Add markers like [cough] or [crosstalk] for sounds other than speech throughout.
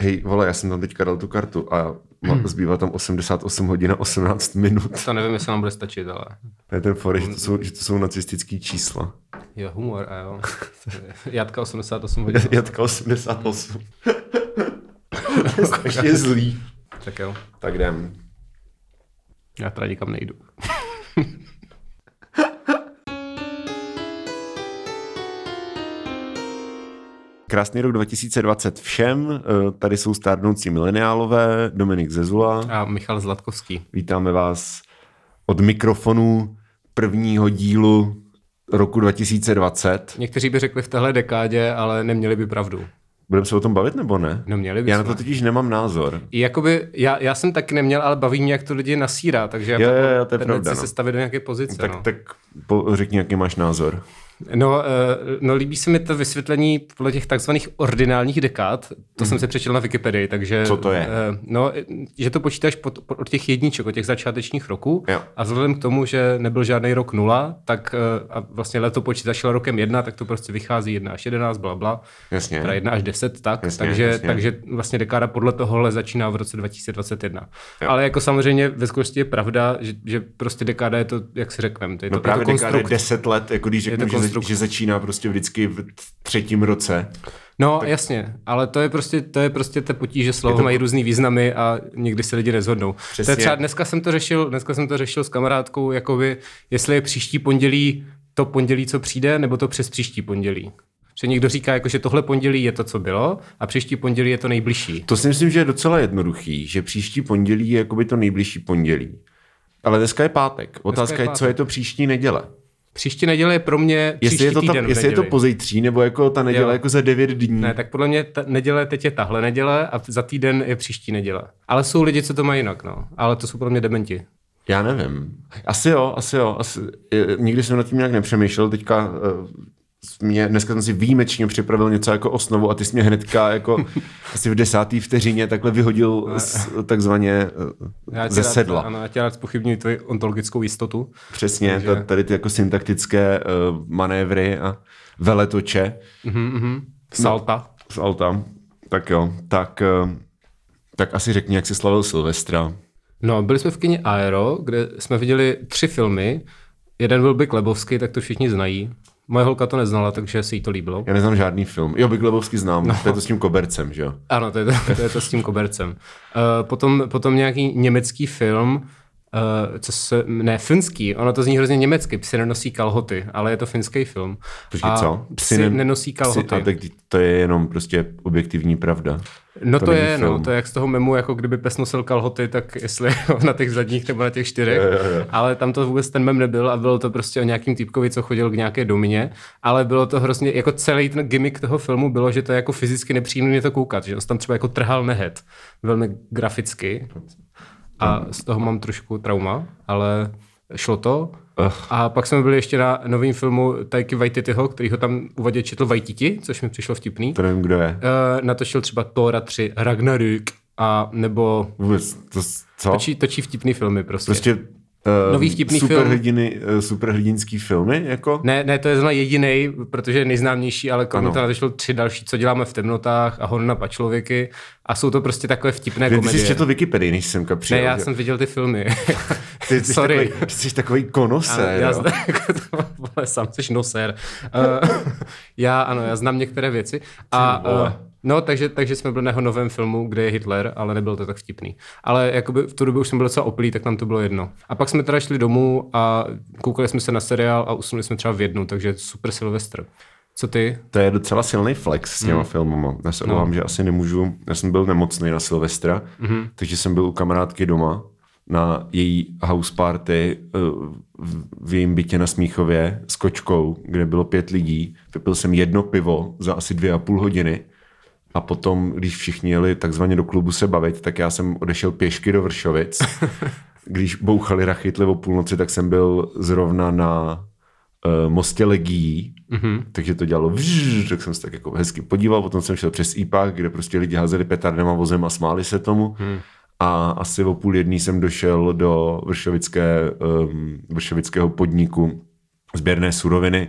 hej, vole, já jsem tam teďka dal tu kartu a má, zbývá tam 88 hodin a 18 minut. To nevím, jestli nám bude stačit, ale... To je ten for, že to jsou, že to jsou nacistický čísla. Jo, humor, a jo. [laughs] Jatka 88 hodin. [laughs] Jatka 88. [laughs] to je strašně zlý. Tak jo, Tak jdem. já teda nikam nejdu. Krásný rok 2020 všem. Eh, Tady jsou stárnoucí mileniálové, Dominik Zezula. A Michal Zlatkovský. Vítáme vás od mikrofonu prvního dílu roku 2020. Někteří by řekli v téhle dekádě, ale neměli by pravdu. Budeme se o tom bavit nebo ne? No měli by Já na to totiž nemám názor. Jakoby, já, já jsem taky neměl, ale baví mě, jak to lidi nasírá, takže já jo, jo, to je pravda, no. se stavit do nějaké pozice. Tak, no. tak po, řekni, jaký máš názor. No, eh, no, líbí se mi to vysvětlení podle těch takzvaných ordinálních dekád. To jsem si přečetl na Wikipedii, takže... Mhm. Co to je? eh, No, eh, že to počítáš pod, pod, od těch jedniček, od těch začátečních roků. Jo. A vzhledem k tomu, že nebyl žádný rok nula, tak a vlastně leto počítáš rokem jedna, tak to prostě vychází 1 až 11, bla, bla. Jasně. Teda 1 až 10, tak. Jasně, takže, jasně. takže vlastně dekáda podle tohohle začíná v roce 2021. Jo. Ale jako samozřejmě ve skutečnosti je pravda, že, že prostě dekáda je to, jak si řekneme, to je No to, právě je to dekáda je konstrukt. 10 let, jako když řeknu, že, že začíná prostě vždycky v třetím roce. No tak... jasně, ale to je prostě, to je prostě te potíže slova, Je to- mají různý významy a někdy se lidi nezhodnou. Přesně. To je třeba dneska jsem to řešil, dneska jsem to řešil s kamarádkou, jakoby, jestli je příští pondělí to pondělí, co přijde, nebo to přes příští pondělí. Že někdo říká, jako, že tohle pondělí je to, co bylo, a příští pondělí je to nejbližší. To si myslím, že je docela jednoduchý, že příští pondělí je jakoby to nejbližší pondělí. Ale dneska je pátek. Otázka je, pátek. co je to příští neděle. Příští neděle je pro mě příští Jestli je to, ta, týden jestli je to pozejtří, nebo jako ta neděle Jo. jako za 9 dní. Ne, tak podle mě ta neděle teď je tahle neděle a za týden je příští neděle. Ale jsou lidi, co to mají jinak, no. Ale to jsou podle mě dementi. Já nevím. Asi jo, asi jo. Asi, je- nikdy jsem nad tím nějak nepřemýšlel. Teďka uh, mě, dneska jsem si výjimečně připravil něco jako osnovu a ty jsi mě hnedka jako [laughs] asi v desátý vteřině takhle vyhodil z, takzvaně uh, Já ze rád, sedla. Ano, já tě rád spochybňuji tvoji ontologickou jistotu. Přesně, Takže- ta, tady ty jako syntaktické uh, manévry a veletoče Salta. z alta. Tak jo, tak, uh, tak asi řekni, jak jsi slavil Silvestra. No, byli jsme v kyně Aero, kde jsme viděli tři filmy. Jeden byl Big Lebowski, tak to všichni znají. Moje holka to neznala, takže se jí to líbilo. Já neznám žádný film. Jo, Big Lebowski znám, no. to je to s tím kobercem, že jo? Ano, to je to, to, je to s tím kobercem. Uh, potom, potom nějaký německý film, uh, co se, ne, finský, ono to zní hrozně německy, psy nenosí kalhoty, ale je to finský film. Počkej, A co? Psy, ne- nenosí kalhoty. Psy, a tak to je jenom prostě objektivní pravda. No To to, je, no, film. to je jak z toho memu, jako kdyby pes nosil kalhoty, tak jestli na těch zadních nebo na těch čtyřech. Jo, jo, jo. Ale tam to vůbec ten mem nebyl a bylo to prostě o nějakým týpkovi, co chodil k nějaké domině, ale bylo to hrozně, jako celý ten gimmick toho filmu bylo, že to je jako fyzicky nepříjemné to koukat, že on tam třeba jako trhal nehet, velmi graficky a z toho mám trošku trauma, ale šlo to. Ugh. A pak jsme byli ještě na novém filmu Taiki Waititiho, který ho tam uvaděl četl Waititi, což mi přišlo vtipný. To nevím, kdo je. Uh, natočil třeba Tora 3, Ragnarök a nebo Vůbec, to, co? točí, točí vtipný filmy prostě. Prostě uh, Nový vtipný film. superhrdiny, uh, superhrdinský filmy, jako? Ne, ne, to je zrovna jediný, protože je nejznámější, ale kromě toho natočil tři další, co děláme v temnotách a Hon na pačlověky a jsou to prostě takové vtipné Ty, ty komedie. jsi četl Wikipedii, než jsem přijel. ne, já že? jsem viděl ty filmy. ty, ty Sorry. Jsi takový, ty jsi takový konose, Ano, já znám, [laughs] jako to, vole, sám jsi nosér. Uh, já, ano, já znám některé věci. A, Ty uh, no, takže, takže jsme byli na jeho novém filmu, kde je Hitler, ale nebyl to tak vtipný. Ale jakoby v tu dobu už jsem byl docela oplý, tak nám to bylo jedno. A pak jsme teda šli domů a koukali jsme se na seriál a usnuli jsme třeba v jednu, takže super Silvestr. Co ty? To je docela silný flex s těma mm. filmama. Já se obávám, že asi nemůžu. Já jsem byl nemocný na Silvestra, Hmm. mm-hmm. takže jsem byl u kamarádky doma na její house party eh, v- v jejím bytě na Smíchově s kočkou, kde bylo pět lidí. Vypil jsem jedno pivo za asi dvě a půl hodiny a potom, když všichni jeli takzvaně do klubu se bavit, tak já jsem odešel pěšky do Vršovic. [laughs] Když bouchali rachytli o půlnoci, tak jsem byl zrovna na uh, mostě legií, mm-hmm. takže to dělalo vžž, tak jsem se tak jako hezky podíval, potom jsem šel přes IPák, kde prostě lidi házeli petardem a vozem a smáli se tomu. Mm. A asi o půl jedný jsem došel do vršovické, um, vršovického podniku sběrné suroviny,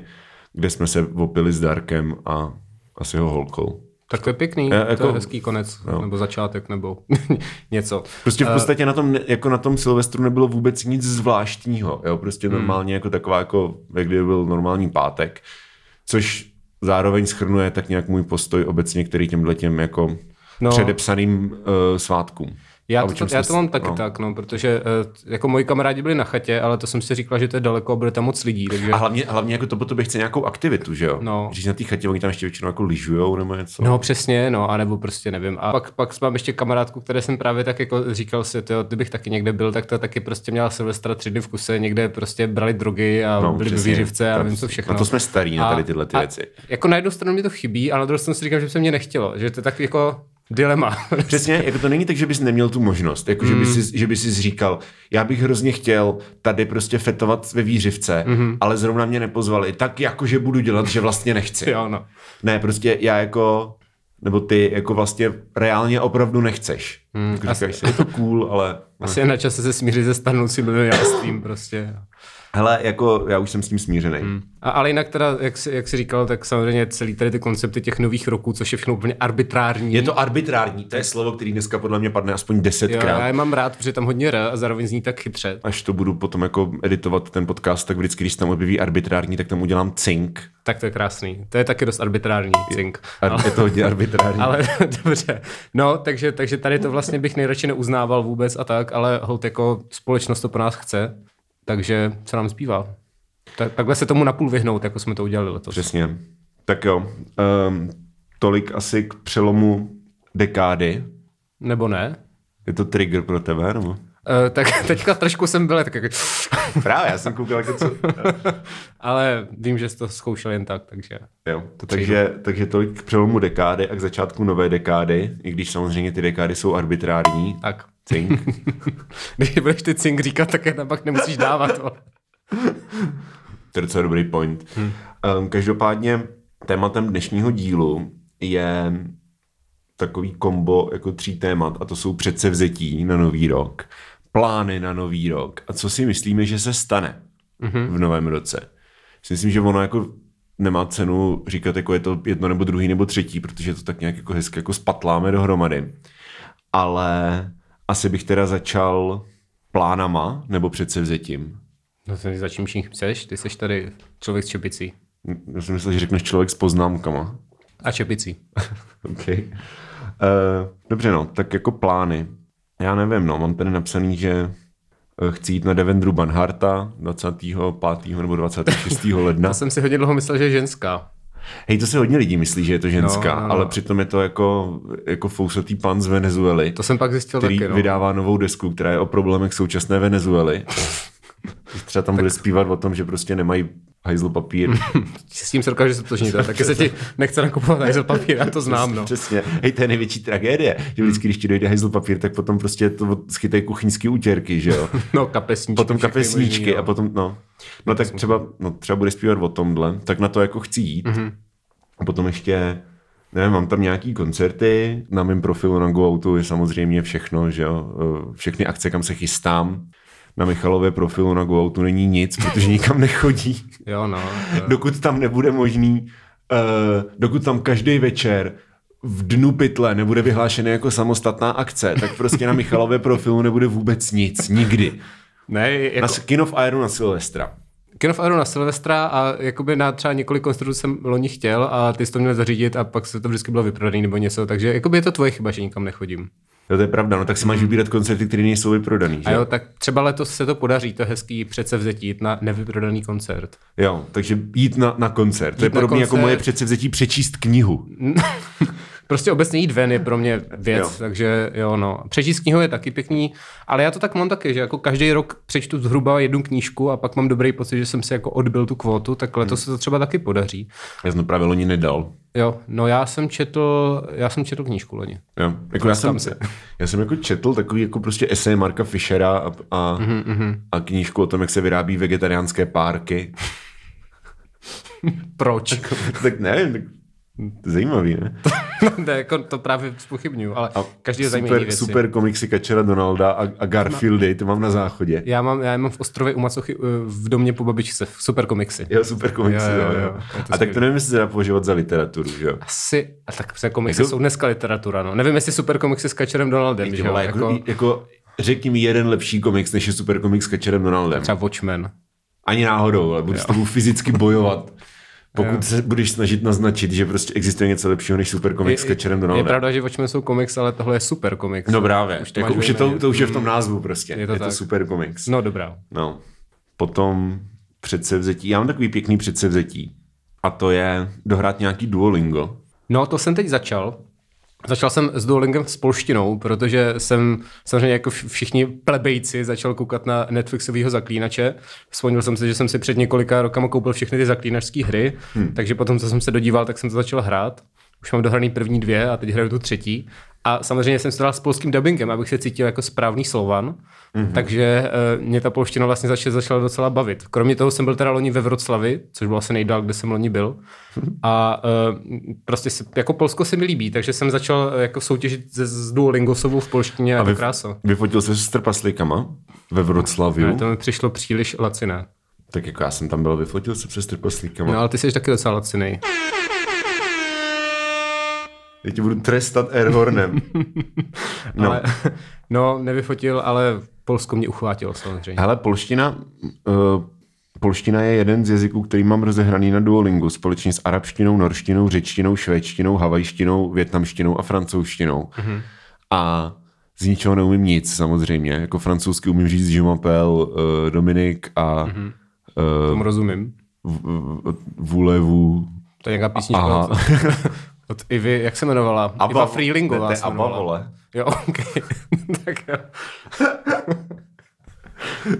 kde jsme se opili s Darkem a asi jeho holkou. Tak to je pěkný, Já, jako, to jako- je hezký konec, jo. nebo začátek, nebo [laughs] něco. Prostě v Eh, podstatě na tom, jako na tom Silvestru nebylo vůbec nic zvláštního, jo, prostě Hmm. normálně jako taková, jako, jak kdyby byl normální pátek, což zároveň schrnuje tak nějak můj postoj obecně, který těmhle těm jako No. no. předepsaným uh, svátkům. Já A to, já to mám taky no. tak, no, protože eh, jako moji kamarádi byli na chatě, ale to jsem si říkal, že to je daleko a bude tam moc lidí, takže... A hlavně, hlavně jako to po tobě chce nějakou aktivitu, že jo? No. Když na té chatě, oni tam ještě většinou jako lyžujou nebo něco. No přesně, no, anebo prostě nevím. A pak, pak mám ještě kamarádku, které jsem právě tak jako říkal si, tyjo, kdybych taky někde byl, tak to taky prostě měla Silvestra tři dny v kuse, někde prostě brali drogy a no, byli výřivce a To- nevím co všechno. Na to jsme starý, na tady tyhle ty a věci. Jako na jednu stranu mi to chybí, ale na druhou stranu si říkám, že by se mě nechtělo, že to tak jako dilema. [laughs] Přesně, jako to není tak, že bys neměl tu možnost, jako že, by Hmm. že by si říkal, já bych hrozně chtěl tady prostě fetovat ve výřivce, Mhm. ale zrovna mě nepozvali, tak jako, že budu dělat, že vlastně nechci. jo, no. Ne, prostě já jako, nebo ty jako vlastně reálně opravdu nechceš. Hmm, jako říkáš je to cool, ale... Asi je na čase se smířit se stanoucím milionářstvím prostě. Hele, jako já už jsem s tím smířený. Hmm. A, ale jinak teda, jak jsi, jak jsi říkal, tak samozřejmě celý tady ty koncepty těch nových roků, což je všechno úplně arbitrární. Je to arbitrární, to je slovo, který dneska podle mě padne aspoň jo, desetkrát. já je mám rád, protože je tam hodně R a zároveň zní tak chytře. Až to budu potom jako editovat ten podcast, tak vždycky, když tam objeví arbitrární, tak tam udělám cink. Tak to je krásný. To je taky dost arbitrární cink. Ar- je to hodně arbitrární. [laughs] Ale dobře. No, takže, takže tady to vlastně bych nejradši neuznával vůbec a tak, ale hold jako společnost to po nás chce, takže co nám zbývá? Tak, takhle se tomu napůl vyhnout, jako jsme to udělali letos. Přesně. Tak jo, um, tolik asi k přelomu dekády. Nebo ne? Je to trigger pro tebe, nebo? Uh, tak [laughs] teďka trošku jsem byl tak, jako, [laughs] Právě, já jsem koukal, jako co... [laughs] ale vím, že jsi to zkoušel jen tak, takže jo, to takže, takže tolik k přelomu dekády a k začátku nové dekády, i když samozřejmě ty dekády jsou arbitrární. tak. Cink. Když budeš ty cink říkat, tak je tam pak nemusíš dávat. To je docela dobrý point. Hmm. Um, každopádně tématem dnešního dílu je takový kombo jako tří témat a to jsou předsevzetí na nový rok, plány na nový rok a co si myslíme, že se stane mm-hmm. v novém roce. Si myslím, že ono jako nemá cenu říkat, jako je to jedno nebo druhý nebo třetí, protože to tak nějak jako hezky jako spatláme dohromady. Ale asi bych teda začal plánama nebo předsevzetím. No to za čím vším chceš, ty jsi tady člověk s čepicí. Já jsem myslel, že řekneš člověk s poznámkama. A čepicí. [laughs] OK. Uh, dobře, no, tak jako plány. Já nevím, no, mám tady napsaný, že eh, chci jít na Devendru Banharta 25. nebo 26. [laughs] ledna. Já jsem si hodně dlouho myslel, že je ženská. Hej, to se hodně lidí myslí, že je to ženská, No, no, no. ale přitom je to jako, jako fousatý pan z Venezuely, To jsem pak zjistil který taky, no. vydává novou desku, která je o problémech současné Venezuely. [laughs] Třeba tam bude zpívat o tom, že prostě nemají hajzl papír. [laughs] S tím se dokáže se tožnit, taky se ti [laughs] nechce nakupovat hajzel papír, já to znám, no. Přesně. Hej, to je největší tragédie, že vždycky, když ti dojde hajzl papír, tak potom prostě to schytají kuchyňský útěrky, že jo? [laughs] No, kapesníčky. Potom kapesníčky možný, a potom, no. No tak třeba, no, třeba bude zpívat o tomhle, tak na to jako chci jít. Mm-hmm. A potom ještě, nevím, mám tam nějaký koncerty, na mém profilu na GoAutu je samozřejmě všechno, že jo, eh, všechny akce, kam se chystám. Na Michalově profilu na GoAutu není nic, protože nikam nechodí. Jo, no. to- dokud tam nebude možný, uh, dokud tam každý večer v dnu pytle nebude vyhlášený jako samostatná akce, tak prostě na Michalově profilu nebude vůbec nic, nikdy. Ne, jako, Na Skin of Iron na Silvestra. Kin of Iron na Silvestra a jakoby na třeba několik koncertů jsem loni chtěl a ty jsi to měl zařídit a pak se to vždycky bylo vyprodaný nebo něco, takže jakoby je to tvoje chyba, že nikam nechodím. Jo, to je pravda, no tak si máš vybírat koncerty, které nejsou vyprodaný, že? A jo, tak třeba letos se to podaří, to hezký předsevzetí jít na nevyprodaný koncert. jo takže jít na, na koncert. To je Jít na podobné jako moje předsevzetí přečíst knihu. [laughs] Prostě obecně jít ven je pro mě věc, Jo. takže jo, no. Přečíst knihu je taky pěkný, ale já to tak mám taky, že jako každý rok přečtu zhruba jednu knížku a pak mám dobrý pocit, že jsem si jako odbil tu kvotu, tak letos Hmm. se to třeba taky podaří. Já jsem to právě loni nedal. Jo, no já jsem četl, já jsem četl knížku loni. Jo. Jako já, jsem, se. já jsem jako četl takový jako prostě esej Marka Fischera a, a, Mhm, mm-hmm. a knížku o tom, jak se vyrábí vegetariánské párky. [laughs] Proč? tak nevím, tak Zajímavý, ne? [laughs] to, jako, to právě spochybnuju, ale A každý zajímavý super, věci. super komiksy Kačera Donalda a, a Garfieldy, to mám na záchodě. Já mám, já mám v ostrově u Macochy uh, v domě po babičce, super komiksy. Jo, super komiksy, Jo, jo, jo, jo, jo. jo. Je A tak to nevím, jestli se dá považovat za literaturu, že jo? Asi, a tak se komiksy Jako- jsou dneska literatura, no. Nevím, jestli super komiksy s Kačerem Donaldem, Ty že jo? jako, jako, jako, řekni mi jeden lepší komiks, než je super komiks s Kačerem Donaldem. třeba Watchmen. Ani náhodou, ale budu s tebou fyzicky bojovat. [laughs] Pokud se budeš snažit naznačit, že prostě existuje něco lepšího než super komiks s Kačerem je pravda, že Watchmen jsou komiks, ale tohle je super komiks. No právě, Už to jako už je to, to už je v tom názvu prostě. Je to je to super komiks. No dobrá. No. Potom předsevzetí. Já mám takový pěkný předsevzetí. A to je dohrát nějaký Duolingo. No, to jsem teď začal. Začal jsem s Duolingem s polštinou, protože jsem samozřejmě jako vš- všichni plebejci začal koukat na Netflixového zaklínače. Vzpomněl jsem si, že jsem si před několika rokama koupil všechny ty zaklínačské hry, hmm. takže potom, co jsem se dodíval, tak jsem to začal hrát. Už mám dohraný první dvě a teď hraju tu třetí. A samozřejmě jsem se dal s polským dubbingem, abych se cítil jako správný Slovan. Mm-hmm. Takže uh, mě ta polština vlastně začala, začala docela bavit. Kromě toho jsem byl teda loni ve Vroclavi, což bylo asi nejdál, kde jsem loni byl. A uh, prostě se, jako Polsko se mi líbí, takže jsem začal eh, jako soutěžit se, s Duolingosovou v polštině a vy- to krása. Vyfotil se s trpaslíkama ve Vroclaviu. Ne, to mi přišlo příliš laciné. Tak jako já jsem tam byl, vyfotil se přes trpaslíkama. No ale ty jsi taky docela lacinej. Já tě budu trestat airhornem. no. Ale, no, nevyfotil, ale Polsko mě uchvátilo samozřejmě. Hele, polština, uh, polština je jeden z jazyků, který mám rozehraný na Duolingu společně s arabštinou, norštinou, řečtinou, švédštinou, havajštinou, větnamštinou a francouzštinou. Mm-hmm. A z ničeho neumím nic samozřejmě. Jako francouzsky umím říct je m'appelle, uh, Dominik a mm-hmm. Tomu rozumím. uh, voulez-vous. To je nějaká písnička. Od, Ivy, jak se jmenovala? Iva Freelingová. Ne, se to je Abba, jmenovala. vole. Jo, ok. [laughs] tak jo. [laughs]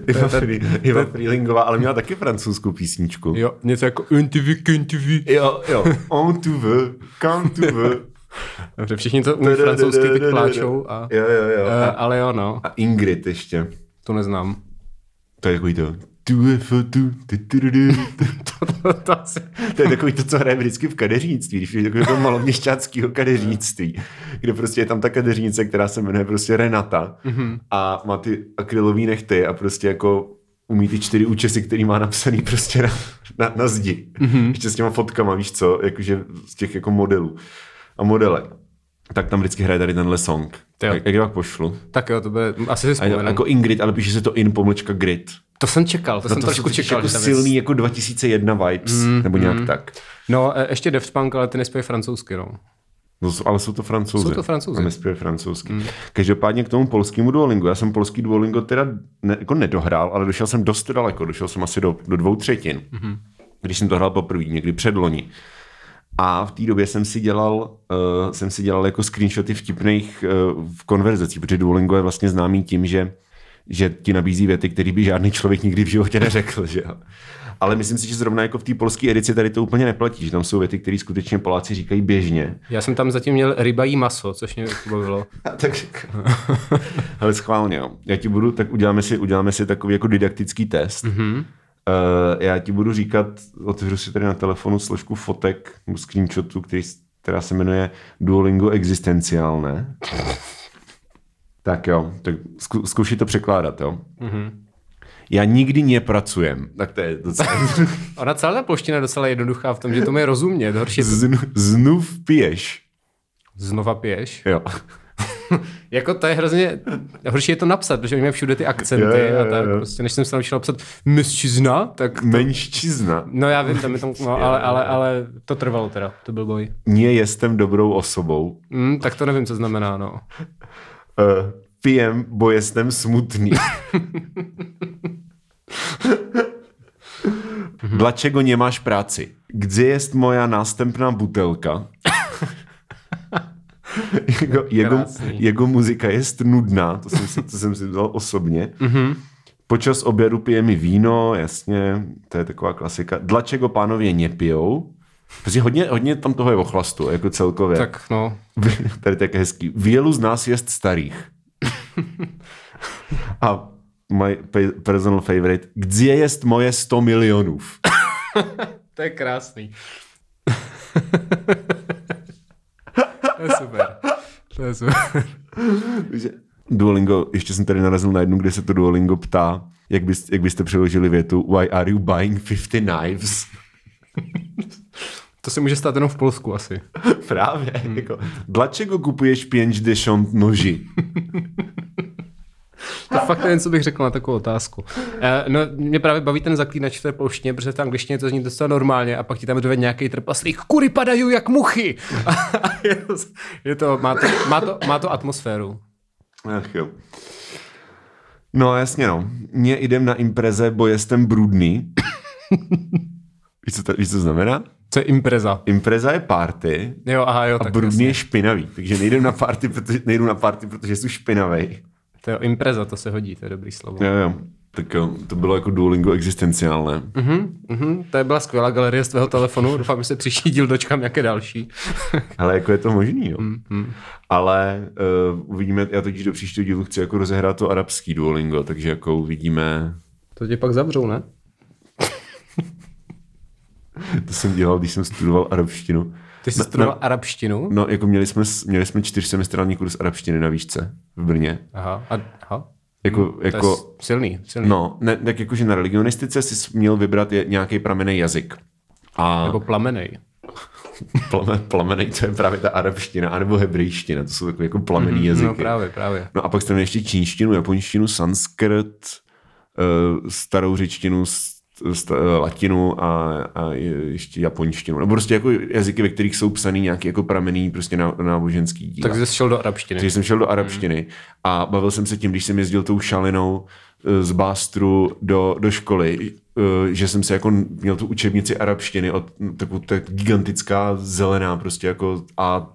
Iva, Free- Iva Freelingová, ale měla taky francouzskou písničku. Jo, něco jako NTV, KNTV. Jo, jo. [laughs] On tu veux, quand tu veux. Dobře, všichni to umí francouzsky teď pláčou. A, Jo, jo, jo. uh, ale jo, no, A Ingrid ještě. to neznám. To je takový to. To, je takový to, co hraje vždycky v kadeřnictví, když je takový to maloměšťáckého kadeřnictví, kde prostě je tam ta kadeřnice, která se jmenuje prostě Renata mm-hmm. a má ty akrylové nechty a prostě jako umí ty čtyři účesy, který má napsaný prostě na, na, na zdi. Mm-hmm. Ještě s těma fotkama, víš co, jakože z těch jako modelů a modelek. Tak tam vždycky hraje tady tenhle song. Jo. Jak, jak pak pošlu? Tak jo, to bude, asi si vzpomenu. jako Ingrid, ale píše se to in pomlčka grid. To jsem čekal, to, No jsem to trošku čekal. jako silný jako 2001 vibes, mm, nebo nějak mm. tak. No, e, ještě Daft Punk, ale ty nespějí francouzsky, no. No, ale jsou to francouzi. Jsou to Francouzi. A nespěje francouzsky. Mm. Každopádně k tomu polskému Duolingu. Já jsem polský Duolingo teda ne, jako nedohrál, ale došel jsem dost daleko. Došel jsem asi do, do dvou třetin. Mm-hmm. Když jsem to hrál poprvé, někdy před loni. A v té době jsem si dělal, uh, jsem si dělal jako screenshoty vtipných uh, v konverzacích, protože Duolingo je vlastně známý tím, že že ti nabízí věty, které by žádný člověk nikdy v životě neřekl. Že? jo. Ale myslím si, že zrovna jako v té polské edici tady to úplně neplatí, že tam jsou věty, které skutečně Poláci říkají běžně. Já jsem tam zatím měl rybají maso, což mě bavilo. [laughs] tak Ale schválně, jo. Já ti budu, tak uděláme si, uděláme si takový jako didaktický test. Mm-hmm. Uh, já ti budu říkat, otevřu si tady na telefonu složku fotek, nebo screenshotu, který, která se jmenuje Duolingo existenciálne. tak jo, tak zku, zkouši to překládat, jo. Mm-hmm. Já nikdy nepracujem. Tak to je docela... [laughs] Ona celá ta polština je docela jednoduchá v tom, že to je rozumět. Horší to Znu, znův piješ. znova piješ. Jo. [laughs] Jako to je hrozně, horší je to napsat, protože oni mají všude ty akcenty Jo, jo, jo, a tak. jo. Prostě, než jsem se naučil napsat msčizna, tak Menščizna. no já vím, tam je to, no, ale, ale, ale to trvalo teda, to byl boj. Nie jestem dobrou osobou. Mm, tak to nevím, co znamená, no. Uh, pijem, bo jestem smutný. [laughs] Dlaczego nie masz pracy? Gdzie jest moja następna butelka? [laughs] [laughs] jego, jego, Krásný. jego muzyka jest nudná, to jsem si, to jsem si vzal osobně. Mm-hmm. Počas obědu pije mi víno, jasně, to je taková klasika. Dlaczego pánově nepijou? Prostě hodně, hodně tam toho je o chlastu, jako celkově. Tak no, [laughs] Tady tak hezký. Vělu z nás jest starých. [laughs] A my pe- personal favorite. Gdzie jest moje 100 milionů? to je krásný. To je super. To je super. Duolingo, ještě jsem tady narazil na jednu, kde se to Duolingo ptá, jak, bys, jak byste přeložili větu Why are you buying 50 knives? To se může stát jenom v Polsku asi. Právě. Hmm. Jako, dlačego kupuješ pěnč dešont noži? To fakt nevím, co bych řekl na takovou otázku. Uh, no, mě právě baví ten zaklínač v té polštině, protože té angličtině to zní docela normálně a pak ti tam dovede nějaký trpaslík, kury padají jak muchy. [laughs] je to, je to, má, to, má, to, má to atmosféru. Ach jo. No jasně no. Mě jdem na impreze, bo jestem brudný. víš, co to, víš, co to znamená? Co je impreza? Impreza je party Jo, aha, jo, a tak brudný jasně. je špinavý. Takže nejdem na party, protože, nejdu na party, protože jsou špinavý. To je impreza, to se hodí, to je dobrý slovo. Jo, jo. Tak jo, to bylo jako Duolingo existenciálné. Mhm, mhm, to je byla skvělá galerie z tvého telefonu, [laughs] doufám, že se příští díl dočkám nějaké další. [laughs] Ale jako je to možný, jo. Mhm. Ale uh, uvidíme, já totiž do příštího dílu chci jako rozehrát to arabský Duolingo, takže jako uvidíme, To tě pak zavřou, ne? [laughs] to jsem dělal, když jsem studoval arabštinu. Ty jsi Na- studoval na- arabštinu? No, jako měli jsme, měli jsme čtyřsemestrální kurz arabštiny na výšce v Brně. Aha, a, aha. Jako, To je jako, s- silný, silný. no, ne, tak jakože na religionistice si měl vybrat je, nějaký pramený jazyk. A Nebo plamenej. [laughs] plame, plamenej, to je právě ta arabština, anebo hebrejština, to jsou takové jako plamený jazyky. No právě, právě. No a pak jste měli ještě čínštinu, japonštinu, sanskrt, uh, starou řečtinu, latinu a, a je- ještě japonštinu. Nebo prostě jako jazyky, ve kterých jsou psaný nějaký jako pramený prostě na, náboženský díla. Tak jsi šel do arabštiny. Takže jsem šel do arabštiny a bavil jsem se tím, když jsem jezdil tou šalinou eh, z Bástru do, do školy, eh, že jsem se jako měl tu učebnici arabštiny od takovou tak gigantická zelená prostě jako a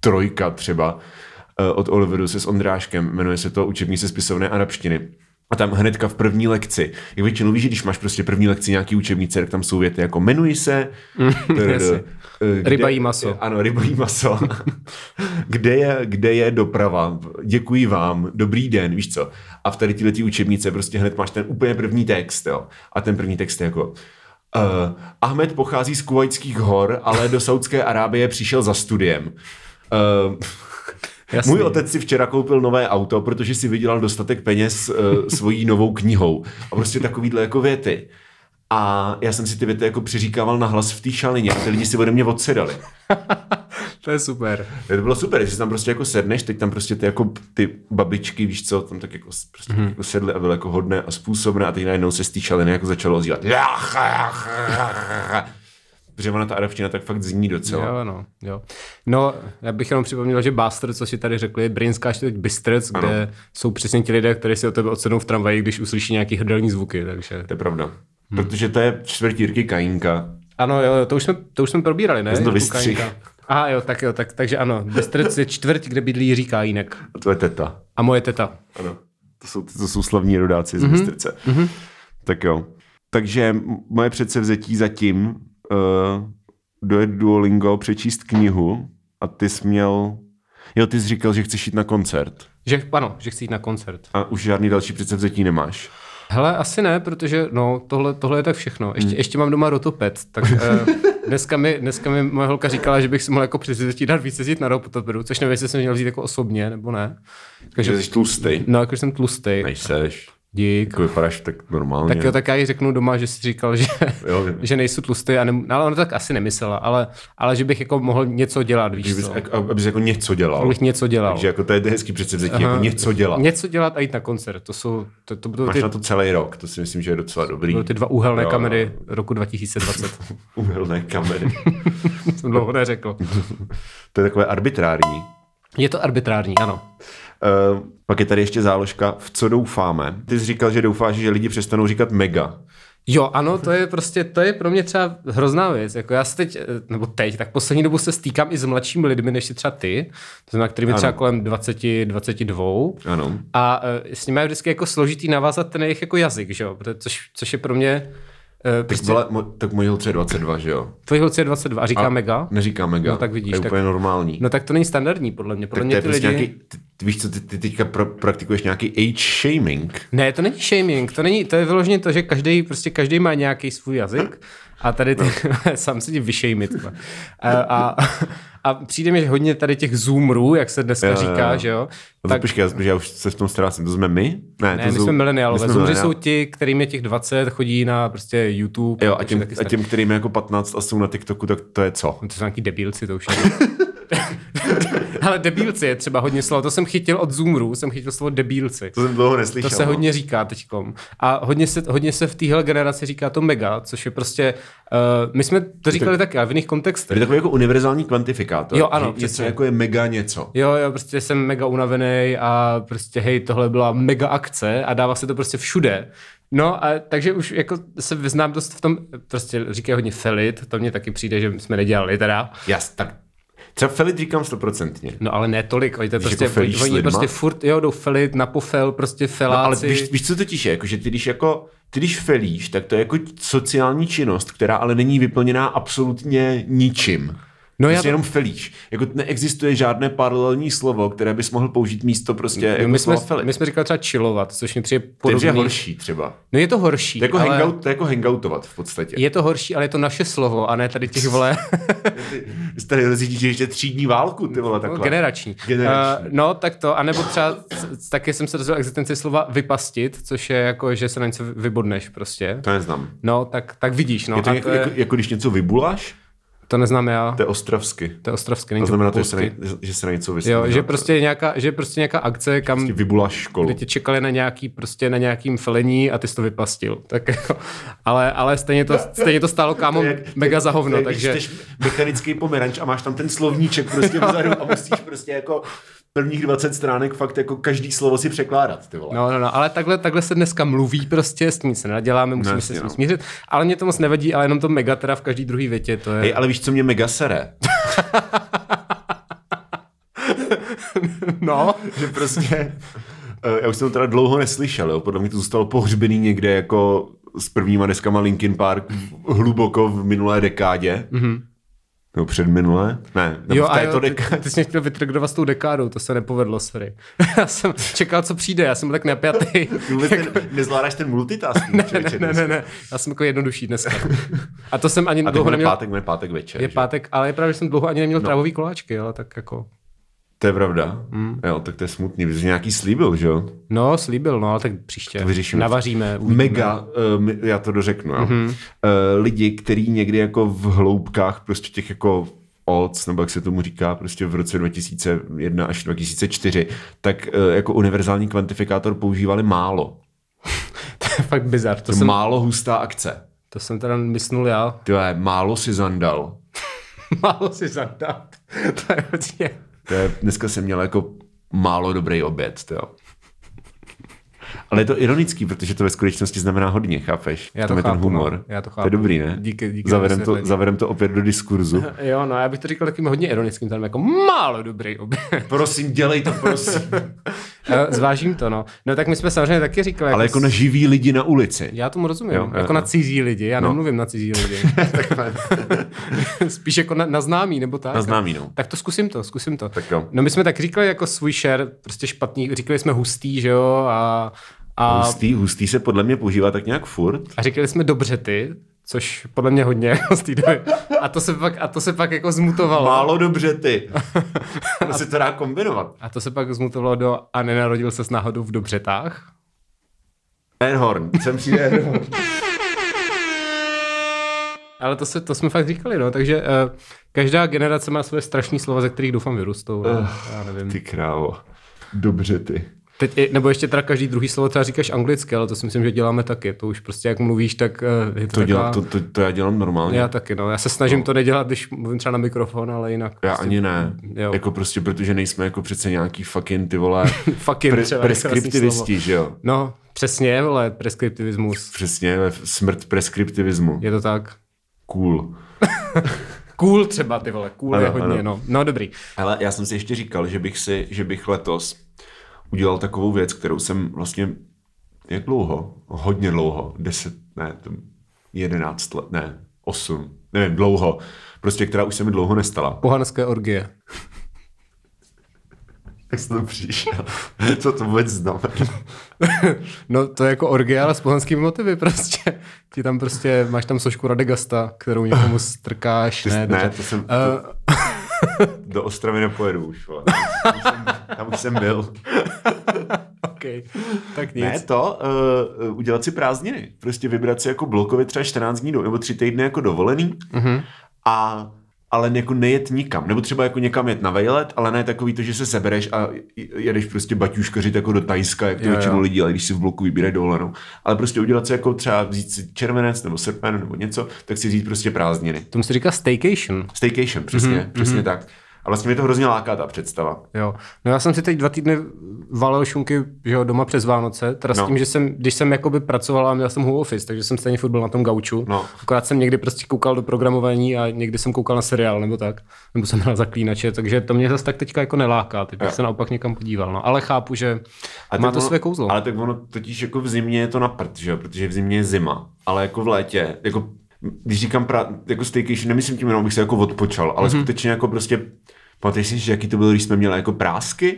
trojka třeba eh, od Oliveru se s Ondráškem, jmenuje se to učebnice spisovné arabštiny. A tam hnedka v první lekci, jak většinou víš, že když máš prostě první lekci nějaký učebnice, tak tam jsou věty jako jmenuji se, [laughs] jasně. eh, kde- Ryba jí maso. Ano, ryba jí maso. [laughs] kde, je, kde je doprava? Děkuji vám, dobrý den, víš co? A v tady této učebnice prostě hned máš ten úplně první text, jo. A ten první text je jako Uh, Ahmed pochází z Kuvajských hor, ale do Saudské Arábie přišel za studiem. Uh, Jasný. můj otec si včera koupil nové auto, protože si vydělal dostatek peněz uh, svojí novou knihou. A prostě takovýhle jako věty. A já jsem si ty věty jako přiříkával na hlas v té šalině a ty lidi si ode mě odsedali. [laughs] To je super. To bylo super, že si tam prostě jako sedneš, teď tam prostě ty jako ty babičky, víš co, tam tak jako, prostě mm-hmm. jako sedly a byly jako hodné a způsobné a teď najednou se z té šaliny jako začalo ozývat. Protože ona ta arabština tak fakt zní docela. Jo, no, jo. No, já bych jenom připomněl, že Bastard, co si tady řekli, je Brinská čtvrť Bystrec, kde jsou přesně ti lidé, kteří si o tebe odsednou v tramvaji, když uslyší nějaký hrdelní zvuky, takže... To je pravda. Hmm. Protože to je čtvrtí Jirky Kajínka. Ano, jo, to už jsme, to už jsme probírali, ne? to. Kajínka. Aha, jo, tak jo, tak, takže ano, Bystrec je čtvrť, kde bydlí Jiří Kajínek. A to je teta. A moje teta. Ano. To jsou, to jsou slavní rodáci z mm-hmm. Bystrice. Mm-hmm. Tak jo. Takže moje předsevzetí zatím uh, dojet Duolingo, přečíst knihu a ty jsi měl... Jo, ty jsi říkal, že chceš jít na koncert. Že, ano, že chci jít na koncert. A už žádný další předsevzetí nemáš. Hele, asi ne, protože no, tohle, tohle je tak všechno. Ještě, hmm. ještě mám doma rotopet, tak uh, [laughs] dneska, mi, dneska mi moje holka říkala, že bych si mohl jako přizvětí dát víc jezdit na rotopedu, což nevím, jestli jsem měl vzít jako osobně, nebo ne. Že Takže, jsi tlustý. no, jako jsem tlustý. Nejseš. Dík. Jako vypadáš tak normálně. Tak jo, tak já jí řeknu doma, že si říkal, že, Jo, [laughs] že nejsou tlustý, a ne, no, ale ona tak asi nemyslela, ale, ale že bych jako mohl něco dělat, víš že bys, abys jako něco dělal. Abych něco dělal. Takže jako to je hezký předsevzetí, jako něco dělat. Něco dělat a jít na koncert, to jsou, to, to budou Máš ty, na to celý rok, to si myslím, že je docela dobrý. budou ty dva úhelné Jo, kamery roku 2020. [laughs] Uhelné kamery. [laughs] jsem dlouho neřekl. to je takové arbitrární. Je to arbitrární, ano. Uh, pak je tady ještě záložka, v co doufáme. Ty jsi říkal, že doufáš, že lidi přestanou říkat mega. Jo, ano, to je prostě, to je pro mě třeba hrozná věc. Jako já se teď, eh, nebo teď, tak poslední dobu se stýkám i s mladšími lidmi, než si třeba ty, to znamená, kterými třeba kolem 20, 22. Ano. A uh, s nimi je vždycky jako složitý navázat ten jejich jako jazyk, že jo? Protože- Což, což je pro mě, uh, Tak, prostě, byla, mo, tak můj holce je 22, že jo? tvojí holce je 22 a říká A mega? Neříká mega. No tak vidíš, To je tak- úplně normální. No tak to není standardní, podle mě. Podle tak to mě je ty prostě lidi... nějaký, ty, ty, víš co, ty, ty teďka pro, praktikuješ nějaký age shaming. Ne, to není shaming, to není, to je vyloženě to, že každý prostě každý má nějaký svůj jazyk A tady ty, [laughs] sám se ti vyšejmit. A, a, a přijde mi hodně tady těch zoomerů, jak se dneska Jo, říká, jo. že jo? No Tak, počkej, já, já už se v tom ztrácím. To jsme my? Ne, ne, to my jsou- jsme mileniálové. my jsme Zoomři jsou ti, kterým je těch 20, chodí na prostě YouTube. Jo, a těm, a těm, kterým je jako 15 a jsou na TikToku, tak to je co? No to jsou nějaký debilci, to už je. [laughs] [laughs] Ale debilci je třeba hodně slovo. To jsem chytil od Zoomru, jsem chytil slovo debilci. To jsem dlouho To neslyšel. se no. hodně říká teďkom. A hodně se, hodně se v téhle generaci říká to mega, což je prostě, uh, my jsme to říkali taky, ale v jiných To kontextech. je takový jako univerzální kvantifikátor. Jo, ano, Něco přesně. jako je mega něco. Jo, jo, prostě jsem mega unavený a prostě hej, tohle byla mega akce a dává se to prostě všude. No a takže už jako se vyznám dost v tom, prostě říkají hodně felit, to mně taky přijde, že jsme nedělali teda. Jas, tak třeba Felit říkám stoprocentně. No ale ne tolik, oni to prostě, jako oni lidma? prostě furt, jo, jdou felit na pofel, prostě feláci. No, ale víš, víš, co totiž je? Jako, že ty když jako ty když felíš, tak to je jako sociální činnost, která ale není vyplněná absolutně ničím. No No já prostě to- jenom felíš. Jako neexistuje žádné paralelní slovo, které bys mohl použít místo prostě No, jako my, jsme, felit. my jsme říkali třeba chillovat, což mi přijde To je podobný. horší třeba. No je to horší, To je jako, ale hangout, to je jako hangoutovat v podstatě. je to horší, ale je to naše slovo a ne tady těch vole [laughs] jsi tady rozjíždíš ještě třídní válku, ty vole, takhle. generační. Generační. Uh, no tak to, anebo třeba taky jsem se dozvěděl existenci slova vypastit, což je jako, že se na něco vybodneš prostě. To neznám. No, tak, tak vidíš, no. Je to, jako, to, je, jako, jako, když něco vybuláš, to neznám já, to je ostravsky. to je ostrovské, To není to znamená, to, že se, na, že se na něco vysvětlí. Jo, že prostě je nějaká, že prostě nějaká akce, kam Prostě vybuláš školu. kde tě čekali na nějaký, prostě na nějakým felení a ty jsi to vypastil. Tak jako, ale, ale stejně to, stejně to stálo kámo [laughs] jak- mega za hovno, takže... Když mechanický pomeranč a máš tam ten slovníček prostě vzadu a musíš prostě jako prvních 20 stránek fakt jako každý slovo si překládat, ty vole. No, no, no, ale takhle, takhle se dneska mluví prostě, s tím se nenaděláme, musíme No, se s tím no. smířit, ale mě to moc nevadí, ale jenom to mega teda v každý druhý větě, to je... Hej, ale víš, co mě mega sere? No, že prostě, eh, já už jsem to teda dlouho neslyšel, jo? podle mě to zůstalo pohřbený někde jako s prvníma deskama Linkin Park hluboko v minulé dekádě. Mm-hmm. No předminulé? Ne, nebo jo, v této jo, ty, ty jsi mě chtěl vytrgovat s tou dekádou, to se nepovedlo, sorry. [laughs] já jsem čekal, co přijde, já jsem byl tak napjatý. [laughs] Vůbec ten, nezvládáš ten multitasking. ne, ne, ne, ne, ne, já jsem jako jednodušší dneska. A to jsem ani A dlouho neměl... pátek, pátek večer. Je že? pátek, ale je pravda, že jsem dlouho ani neměl trávový koláčky, jo, tak jako... To je pravda. Mm. Jo, tak to je smutný, protože nějaký slíbil, že jo? No, slíbil, no, ale tak příště. To vyřešíme. Navaříme. uvidíme. Mega, uh, já to dořeknu, jo. Mhm. Mm-hmm. Uh, lidi, který někdy jako v hloubkách prostě těch jako odc, nebo jak se tomu říká, prostě v roce 2001 až 2004, tak uh, jako univerzální kvantifikátor používali málo. [laughs] to je fakt bizar, to To jsem, málo hustá akce. to jsem teda mysnul já. Vole, málo si zandal. [laughs] Málo si zandat. [laughs] to je hodně. To je, dneska jsem měl jako málo dobrý oběd, to jo. Ale je to ironický, protože to ve skutečnosti znamená hodně, chápeš? Já to je ten chápu, humor. no. Já to To chápu. je dobrý, ne? Díky- díky zavedem, za to, zavedem to opět do diskurzu. [laughs] Jo, no já bych to říkal takým hodně ironickým, tam jako málo dobrý oběd. prosím, dělej to, prosím. [laughs] Eh, Zvážím to, no. No tak my jsme samozřejmě taky říkali. Ale jako na živý lidi na ulici. Já tomu rozumím, jo, jako jo. na cizí lidi, já No. nemluvím na cizí lidi. [laughs] [laughs] Spíš jako na, na známý, nebo tak. Na známý, no. Tak to zkusím to, zkusím to. Tak jo. No my jsme tak říkali jako svůj share, prostě špatný, říkali jsme hustý, že jo, a, a, Hustý, hustý se podle mě používá tak nějak furt. a říkali jsme dobře ty, což podle mě hodně jako [laughs] z té doby. A to se pak, a to se pak jako zmutovalo. Málo dobře ty. [laughs] To si to dá kombinovat. A to se pak zmutovalo do a nenarodil se s náhodou v Dobřetách. Enhorn, sem přijde Enhorn. Ale to, se, to jsme fakt říkali, no, takže uh, každá generace má svoje strašné slova, ze kterých doufám vyrostou. No. Já nevím. Ty krávo. Dobře ty. Teď, nebo ještě teda každý druhý slovo třeba říkáš anglicky, ale to si myslím, že děláme taky. To už prostě jak mluvíš, tak uh, je to, To, taková... dělám, to, to, to já dělám normálně. Já taky, no. Já se snažím to nedělat, když mluvím třeba na mikrofon, ale jinak. Já prostě, ani ne. Jo. Jako prostě, protože nejsme jako přece nějaký fucking ty vole [laughs] Fucking pre, třeba slovo. preskriptivisti, že jo? No, přesně, vole, preskriptivismus. Přesně, smrt preskriptivismu. Je to tak. Cool. [laughs] Cool třeba, ty vole, cool Ano, je hodně, ano. no. No, dobrý. Ale já jsem si ještě říkal, že bych si, že bych letos udělal takovou věc, kterou jsem vlastně, jak dlouho? Hodně dlouho, deset, ne, to jedenáct let, ne, osm, nevím, dlouho, prostě která už se mi dlouho nestala. Pohanské orgie. [laughs] Jak jsi to přišel? [laughs] Co to vůbec znamená? [laughs] No, to je jako orgie, ale s pohanskými motivy prostě. ti tam prostě, máš tam sošku Radegasta, kterou někomu strkáš. Ty, ne, ne, to jsem... Uh, Do Ostravy nepojedu už, vole. Tam už jsem, tam už jsem byl. [laughs] OK, tak nic. Ne, to, uh, udělat si prázdniny. Prostě vybrat si jako blokově třeba 14 dní do, nebo 3 týdny jako dovolený Mhm. a ale jako nejet nikam. Nebo třeba jako někam jet na vejlet, ale ne takový to, že se sebereš a jedeš prostě baťuškařit jako do Tajska, jak to většinou lidi dělají, když si v bloku vybírají dovolenou. Ale prostě udělat si jako třeba vzít si červenec nebo srpen nebo něco, tak si vzít prostě prázdniny. Tomu se říká staycation. Staycation, přesně, Mhm, mm-hmm, přesně tak. A vlastně mě to hrozně láká ta představa. Jo. No já jsem si teď dva týdny valil šunky že jo, doma přes Vánoce, teda s No. tím, že jsem, když jsem jakoby pracoval a měl jsem home office, takže jsem stejně furt byl na tom gauču. No. Akorát jsem někdy prostě koukal do programování a někdy jsem koukal na seriál nebo tak, nebo jsem hrál zaklínače, takže to mě zase tak teďka jako neláká, teď bych se naopak někam podíval. No. Ale chápu, že A má to ono- své kouzlo. Ale tak ono totiž jako v zimě je to na prd, že jo? protože v zimě je zima, ale jako v létě, jako když říkám pra, jako staycation, nemyslím tím jenom, abych se jako odpočal, ale mm-hmm. skutečně jako prostě, pamatuješ si, že jaký to bylo, když jsme měli jako prásky?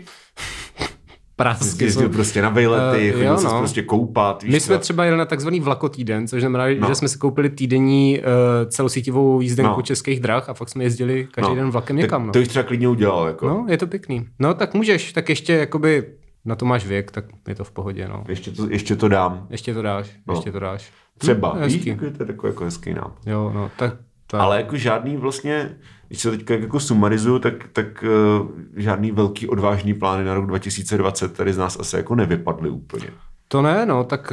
Prásky Jezdil jsou... prostě na vejlety, chodil jo, se no. prostě koupat, víš My jsme co? třeba jeli na takzvaný vlakotýden, což znamená, No. že jsme si koupili týdenní uh, celosítivou jízdenku No. českých drah a fakt jsme jezdili každý den vlakem někam. No. to bych třeba klidně udělal, jako. no, je to pěkný. No, tak můžeš, tak ještě jakoby na to máš věk, tak je to v pohodě, no. Ještě, to, ještě to dám. Ještě to dáš, No. ještě to dáš. Třeba, Hm, víš, jako je to takový jako hezký nápad. Jo, no, tak, tak. Ale jako žádný vlastně, když se teďka jako sumarizuju, tak, tak uh, žádný velký odvážný plány na rok 2020 tady z nás asi jako nevypadly úplně. To ne, no, tak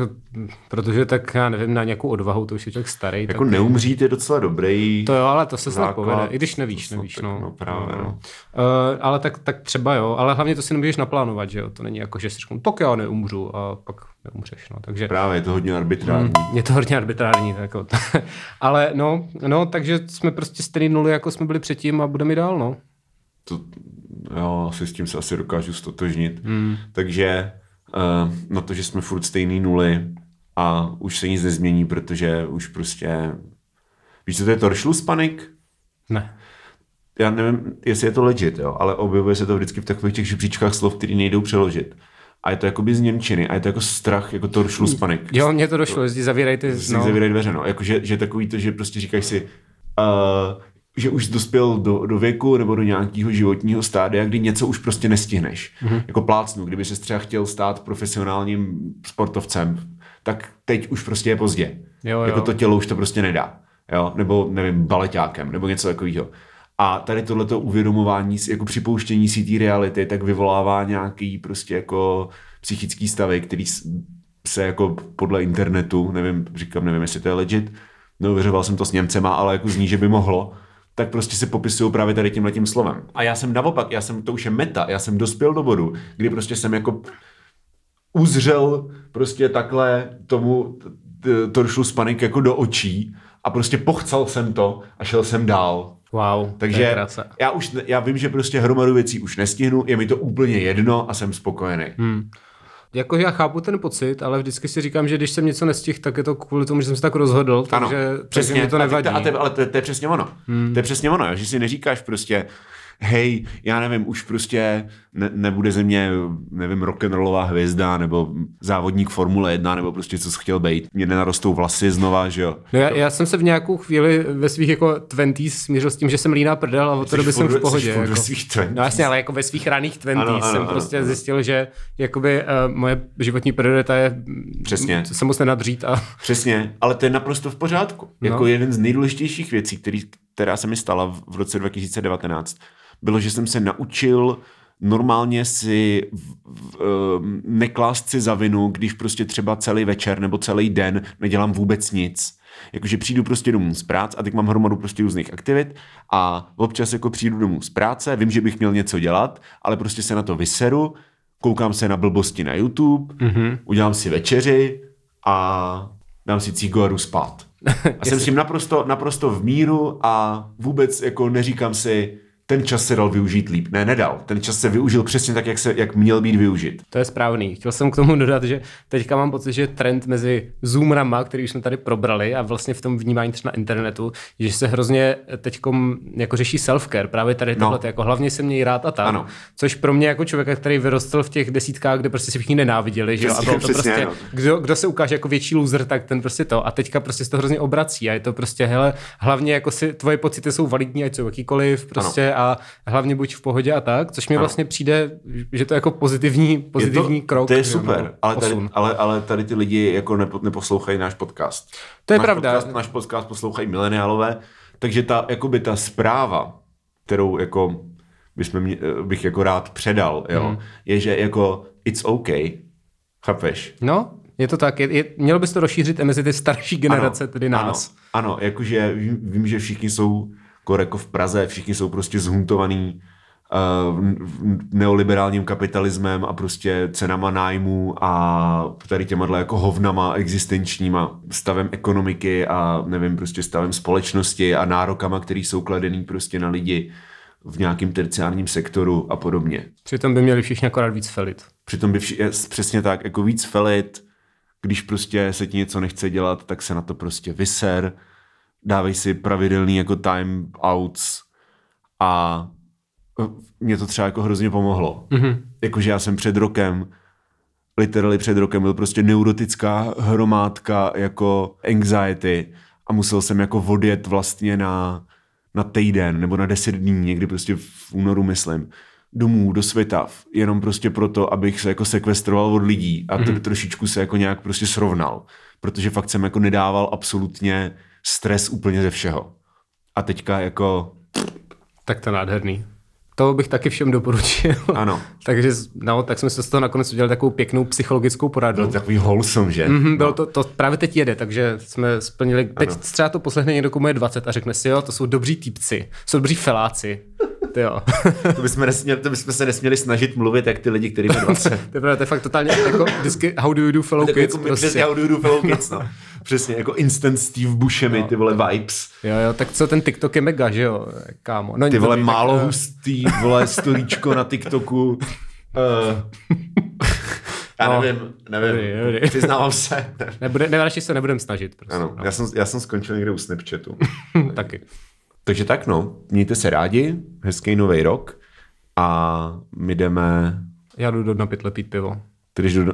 protože tak, já nevím, na nějakou odvahu, to už je člověk starý. Jako tak... neumřít je docela dobrý. To jo, ale to se snad povede, i když nevíš, To nevíš, no. tak, no, právě, no. Uh, ale tak, tak třeba jo, ale hlavně to si nemůžeš naplánovat, že jo, to není jako, že si řeknu, tak já neumřu a pak neumřeš, no, takže Právě je to hodně arbitrární. je to hodně arbitrární, tak jako. [laughs] ale no, no, takže jsme prostě stejný nuly, jako jsme byli předtím a budeme i dál, no. To, jo, asi s tím se asi dokážu stotožnit. Hmm. Takže na to, že jsme furt stejný nuly a už se nic nezmění, protože už prostě... Víš, co to je Torschluss panik? Ne. já nevím, jestli je to legit, jo, ale objevuje se to vždycky v takových těch žebříčkách slov, které nejdou přeložit. A je to jakoby z Němčiny a je to jako strach, jako to šluspanik. Jo, mně to došlo, jezdí zavírají ty, no. zavírají dveře, no. Jako, že, že takový to, že prostě říkáš si, uh, že už dospěl do, do věku nebo do nějakého životního stádia, kdy něco už prostě nestihneš. Mhm. Mm-hmm. Jako plácnu, kdyby se třeba chtěl stát profesionálním sportovcem, tak teď už prostě je pozdě. Jo, jo. Jako to tělo už to prostě nedá. Jo? Nebo, nevím, baleťákem, nebo něco takového. A tady tohleto uvědomování, jako připouštění si té reality, tak vyvolává nějaký prostě jako psychický stavy, který se jako podle internetu, nevím, říkám, nevím, jestli to je legit, neuvěřoval jsem to s Němcema, ale jako zní, že by mohlo, tak prostě se popisují právě tady tímhle tím slovem. A já jsem naopak, já jsem, to už je meta, já jsem dospěl do bodu, kdy prostě jsem jako uzřel prostě takhle tomu t- Toršlu Spanik jako do očí a prostě pochcal jsem to a šel jsem dál. Wow, to Takže já už, já vím, že prostě hromadu věcí už nestihnu, je mi to úplně jedno a jsem spokojený. Hmm. Jako já chápu ten pocit, ale vždycky si říkám, že když jsem něco nestihl, tak je to kvůli tomu, že jsem se tak rozhodl, Ano, takže, přesně. takže mi to nevadí. A te, ale to, to je přesně ono. Hmm. To je přesně ono, že si neříkáš prostě, hej, já nevím, už prostě ne, nebude ze mě, nevím, rock'n'rollová hvězda, nebo závodník Formule 1, nebo prostě co jsi chtěl být. Mě nenarostou vlasy znova, že jo. No já, já, jsem se v nějakou chvíli ve svých jako twenties smířil s tím, že jsem líná prdel a od té doby jsem v pohodě. Jako. svých 20s. No jasně, ale jako ve svých raných twenties Ano, ano, jsem ano, prostě ano. zjistil, že jakoby uh, moje životní priorita je Přesně. mm, se moc nenadřít a Přesně, ale to je naprosto v pořádku. No. Jako jeden z nejdůležitějších věcí, který, která se mi stala v roce 2019, bylo, že jsem se naučil normálně si v, v, um, neklást si za vinu, když prostě třeba celý večer nebo celý den nedělám vůbec nic. Jakože přijdu prostě domů z práce a teď mám hromadu prostě různých aktivit a občas jako přijdu domů z práce, vím, že bych měl něco dělat, ale prostě se na to vyseru, koukám se na blbosti na YouTube, mm-hmm. udělám si večeři a dám si jdu spát. [laughs] A jsem s tím naprosto, naprosto v míru a vůbec jako neříkám si, ten čas se dal využít líp. Ne, nedal. Ten čas se využil přesně tak, jak, se, jak měl být využit. To je správný. Chtěl jsem k tomu dodat, že teďka mám pocit, že trend mezi zoomrama, který už jsme tady probrali a vlastně v tom vnímání třeba na internetu, že se hrozně teď jako řeší self-care, právě tady tohle, no. jako hlavně se mějí rád a tak. Ano. Což pro mě jako člověka, který vyrostl v těch desítkách, kde prostě si všichni nenáviděli, že jo, a bylo to prostě, kdo, kdo, se ukáže jako větší loser, tak ten prostě to. A teďka prostě se to hrozně obrací a je to prostě, hele, hlavně jako si tvoje pocity jsou validní, ať jsou jakýkoliv, prostě ano. A hlavně buď v pohodě a tak, což mi vlastně přijde, že to je jako pozitivní, pozitivní je to, krok. To je super, no, ale, tady, ale, ale tady ty lidi jako nepo, neposlouchají náš podcast. To je náš pravda. Podcast, náš podcast poslouchají mileniálové, takže ta, jakoby ta zpráva, kterou jako bychom mě, bych jako rád předal, jo, hmm. je, že jako it's okay, chápeš? No, je to tak. Je, je, mělo bys to rozšířit mezi ty starší generace, ano, tedy nás. Ano, ano jakože vím, vím, že všichni jsou jako v Praze, všichni jsou prostě zhuntovaný uh, neoliberálním kapitalismem a prostě cenama nájmu a tady těma jako hovnama existenčníma stavem ekonomiky a nevím, prostě stavem společnosti a nárokama, který jsou kladený prostě na lidi v nějakém terciárním sektoru a podobně. Přitom by měli všichni akorát víc felit. Přitom by všichni, přesně tak, jako víc felit, když prostě se ti něco nechce dělat, tak se na to prostě vyser, dávej si pravidelný jako time outs a mě to třeba jako hrozně pomohlo. Mm-hmm. Jakože já jsem před rokem, literally před rokem byl prostě neurotická hromádka jako anxiety a musel jsem jako odjet vlastně na, na týden nebo na deset dní, někdy prostě v únoru myslím, domů do světa, jenom prostě proto, abych se jako sekvestroval od lidí a mm-hmm. trošičku se jako nějak prostě srovnal. Protože fakt jsem jako nedával absolutně stres úplně ze všeho. A teďka jako... Tak to nádherný. To bych taky všem doporučil. [laughs] Ano. Takže no, tak jsme se z toho nakonec udělali takovou pěknou psychologickou poradu. Bylo takový wholesome, že? Mm-hmm, bylo no. to, to, právě teď jede, takže jsme splnili, teď ano. třeba to poslechne někdo, komu je 20 a řekne si, jo, to jsou dobří týpci, jsou dobří feláci. Ty jo. [laughs] to, bychom nesměli, to bychom se nesměli snažit mluvit jak ty lidi, kteří mají 20. to, je, to je fakt totálně jako vždycky how do you do fellow kids. Jako, prostě. how do you do fellow kids, no. Přesně, jako instant Steve Buscemi, no. ty vole vibes. Jo, jo, tak co ten TikTok je mega, že jo, kámo. No, ty vole málo tak, hustý, vole storíčko na TikToku. Uh, [laughs] [laughs] já no, nevím, nevím, dobrý, dobrý. přiznávám se. Nebude, ne, radši se nebudem snažit. Prostě, ano, no. já, jsem, já jsem skončil někde u Snapchatu. Taky. Takže tak no, mějte se rádi, hezký nový rok a my jdeme... Já jdu do na pytle pít pivo. Ty jdeš do... [laughs]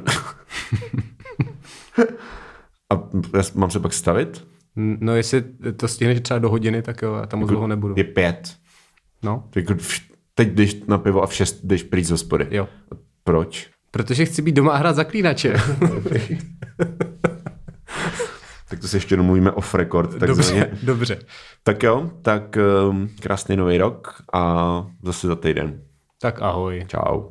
a já mám se pak stavit? No jestli to stihneš třeba do hodiny, tak jo, já tam moc jako dlouho nebudu. Je pět. No. Jako teď jdeš na pivo a v šest jdeš pryč z hospody. Jo. Proč? Protože chci být doma a hrát zaklínače. [laughs] tak to si ještě domluvíme off record. Dobře, [laughs] dobře. Tak jo, tak um, krásný nový rok a zase za týden. Tak ahoj. Čau.